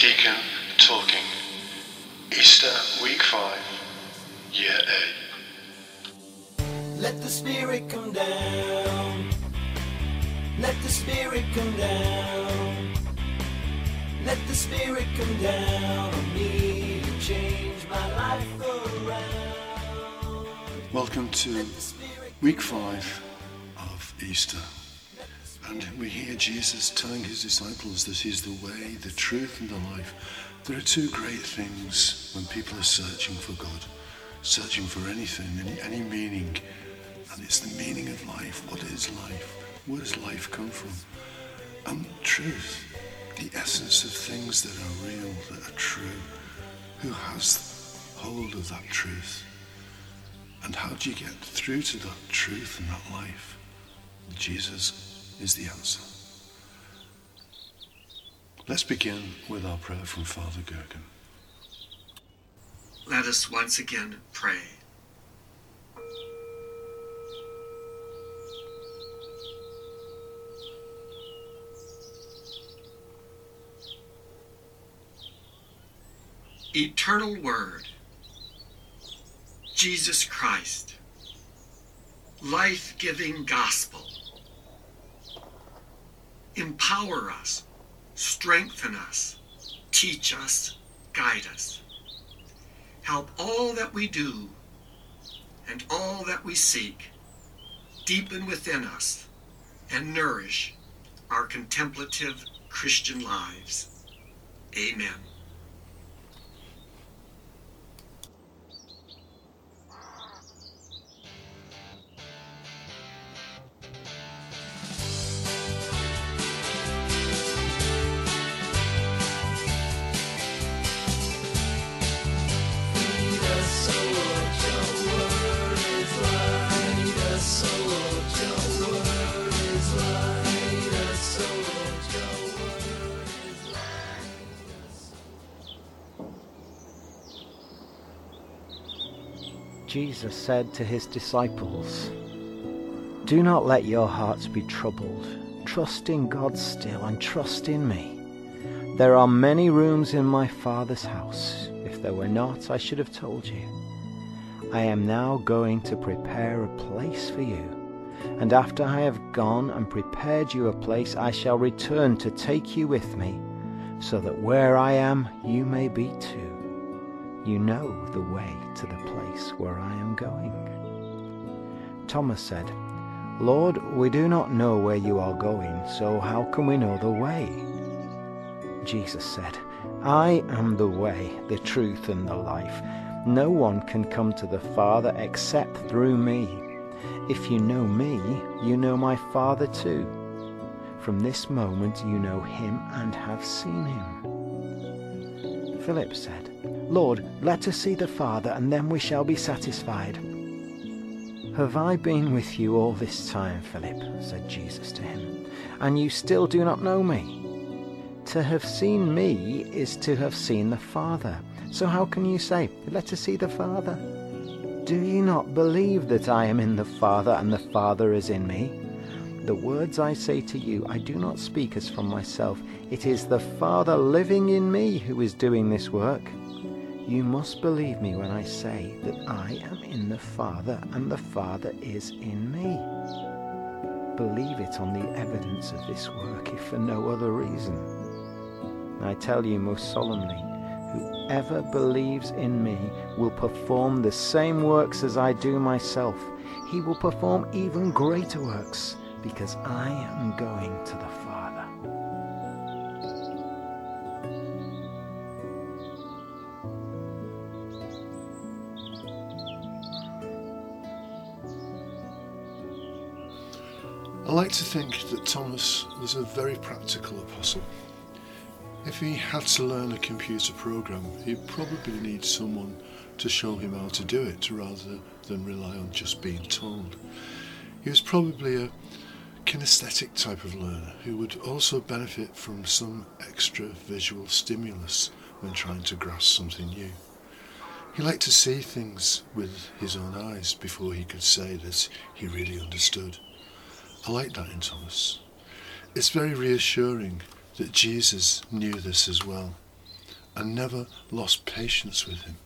Deacon Talking. Easter Week 5, Year A. Let the Spirit come down. Let the Spirit come down. Let the Spirit come down on me to change my life around. Welcome to Let the Spirit Week 5 of Easter. And we hear Jesus telling his disciples that he's the way, the truth, and the life. There are two great things when people are searching for God, searching for anything, any, any meaning. And it's the meaning of life. What is life? Where does life come from? And truth, the essence of things that are real, that are true. Who has hold of that truth? And how do you get through to that truth and that life? Jesus is the answer. Let's begin with our prayer from Father Gergen. Let us once again pray. Eternal Word, Jesus Christ, life giving gospel, empower us, strengthen us, teach us, guide us. Help all that we do and all that we seek deepen within us and nourish our contemplative Christian lives. Amen. Jesus said to his disciples, Do not let your hearts be troubled. Trust in God still and trust in me. There are many rooms in my Father's house. If there were not, I should have told you. I am now going to prepare a place for you. And after I have gone and prepared you a place, I shall return to take you with me, so that where I am, you may be too. You know the way to the place where I am going. Thomas said, Lord, we do not know where you are going, so how can we know the way? Jesus said, I am the way, the truth, and the life. No one can come to the Father except through me. If you know me, you know my Father too. From this moment you know him and have seen him. Philip said, Lord, let us see the Father, and then we shall be satisfied. Have I been with you all this time, Philip? said Jesus to him, and you still do not know me? To have seen me is to have seen the Father. So how can you say, Let us see the Father? Do you not believe that I am in the Father and the Father is in me? The words I say to you, I do not speak as from myself. It is the Father living in me who is doing this work. You must believe me when I say that I am in the Father and the Father is in me. Believe it on the evidence of this work, if for no other reason. I tell you most solemnly, whoever believes in me will perform the same works as I do myself. He will perform even greater works, because I am going to the Father. Like to think that Thomas was a very practical apostle. If he had to learn a computer program, he'd probably need someone to show him how to do it rather than rely on just being told. He was probably a kinesthetic type of learner who would also benefit from some extra visual stimulus when trying to grasp something new. He liked to see things with his own eyes before he could say that he really understood. I like that in Thomas. It's very reassuring that Jesus knew this as well. and never lost patience with him.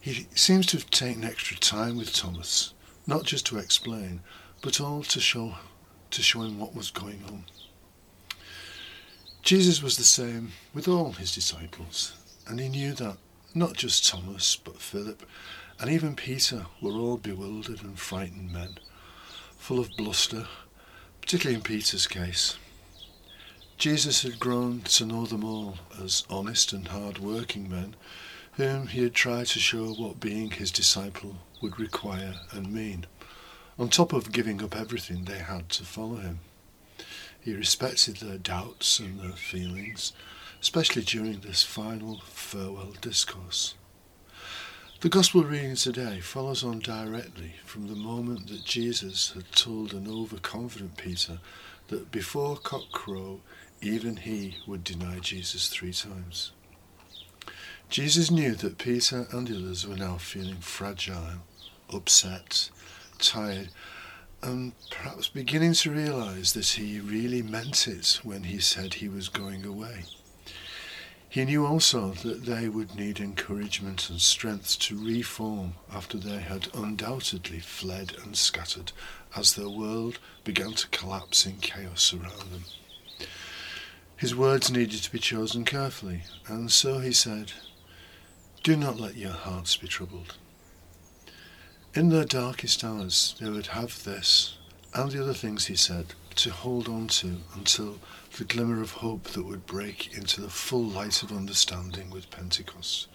He seems to have taken extra time with Thomas, not just to explain, but all to show to show him what was going on. Jesus was the same with all his disciples, and he knew that not just Thomas, but Philip, and even Peter were all bewildered and frightened men, full of bluster, particularly in Peter's case. Jesus had grown to know them all as honest and hard-working men, whom he had tried to show what being his disciple would require and mean, on top of giving up everything they had to follow him. He respected their doubts and their feelings, especially during this final farewell discourse. The Gospel reading today follows on directly from the moment that Jesus had told an overconfident Peter that before cockcrow even he would deny Jesus three times. Jesus knew that Peter and the others were now feeling fragile, upset, tired, and perhaps beginning to realize that he really meant it when he said he was going away. He knew also that they would need encouragement and strength to reform after they had undoubtedly fled and scattered as their world began to collapse in chaos around them. His words needed to be chosen carefully, and so he said, Do not let your hearts be troubled. In their darkest hours, they would have this and the other things he said to hold on to until the glimmer of hope that would break into the full light of understanding with Pentecost.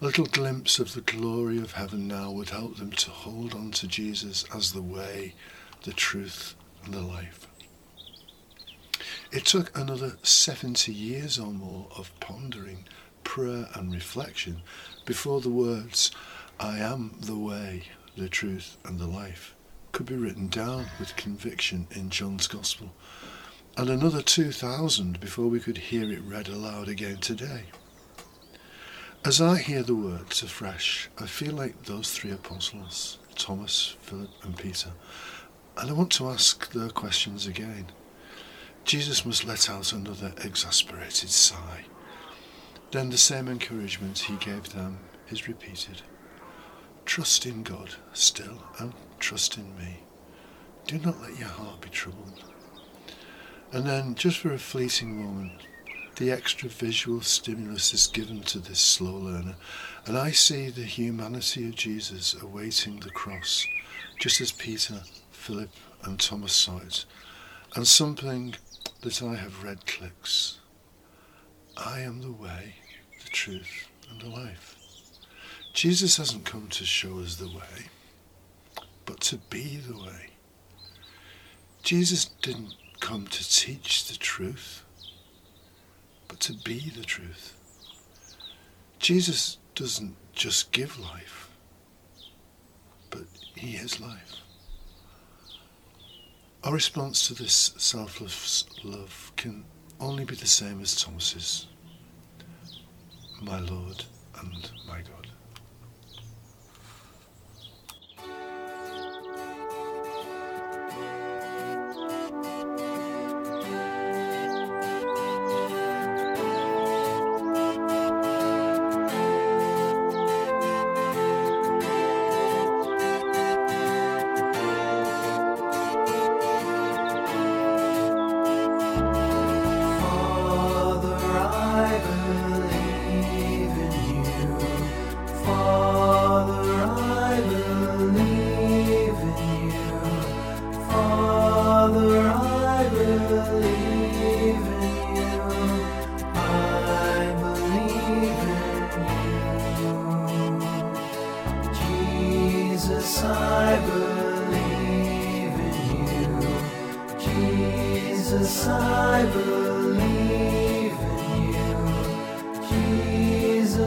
A little glimpse of the glory of heaven now would help them to hold on to Jesus as the way, the truth, and the life. It took another 70 years or more of pondering, prayer, and reflection before the words, I am the way, the truth, and the life, could be written down with conviction in John's Gospel, and another 2,000 before we could hear it read aloud again today. As I hear the words afresh, I feel like those three apostles, Thomas, Philip, and Peter, and I want to ask their questions again. Jesus must let out another exasperated sigh. Then the same encouragement he gave them is repeated. Trust in God still and trust in me. Do not let your heart be troubled. And then, just for a fleeting moment, the extra visual stimulus is given to this slow learner, and I see the humanity of Jesus awaiting the cross, just as Peter, Philip, and Thomas saw it, and something that I have read clicks. I am the way, the truth, and the life. Jesus hasn't come to show us the way, but to be the way. Jesus didn't come to teach the truth, but to be the truth. Jesus doesn't just give life, but he is life. Our response to this selfless love can only be the same as Thomas's. My Lord and my God.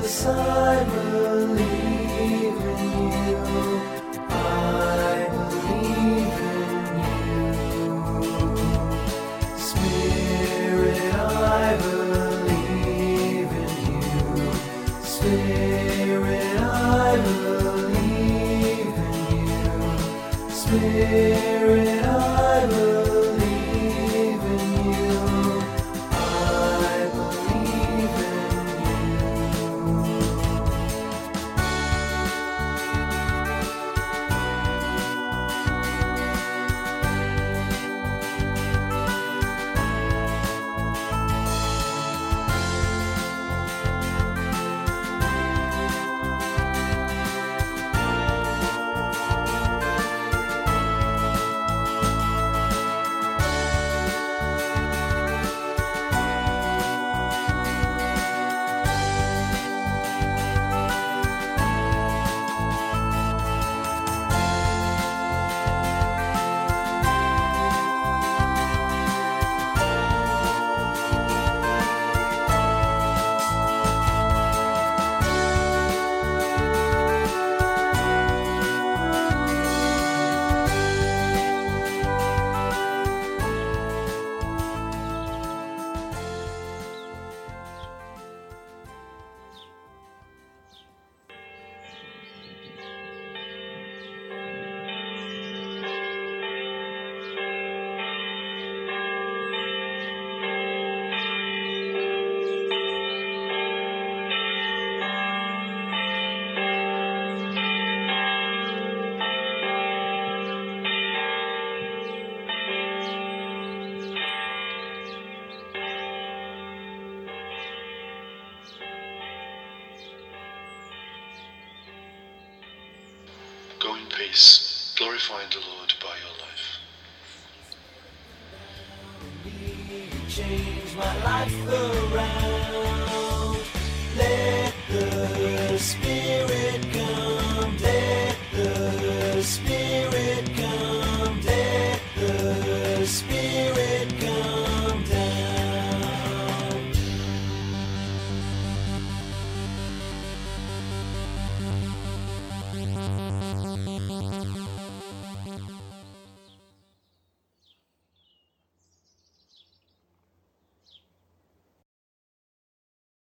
the sun. Glorifying the Lord by your life.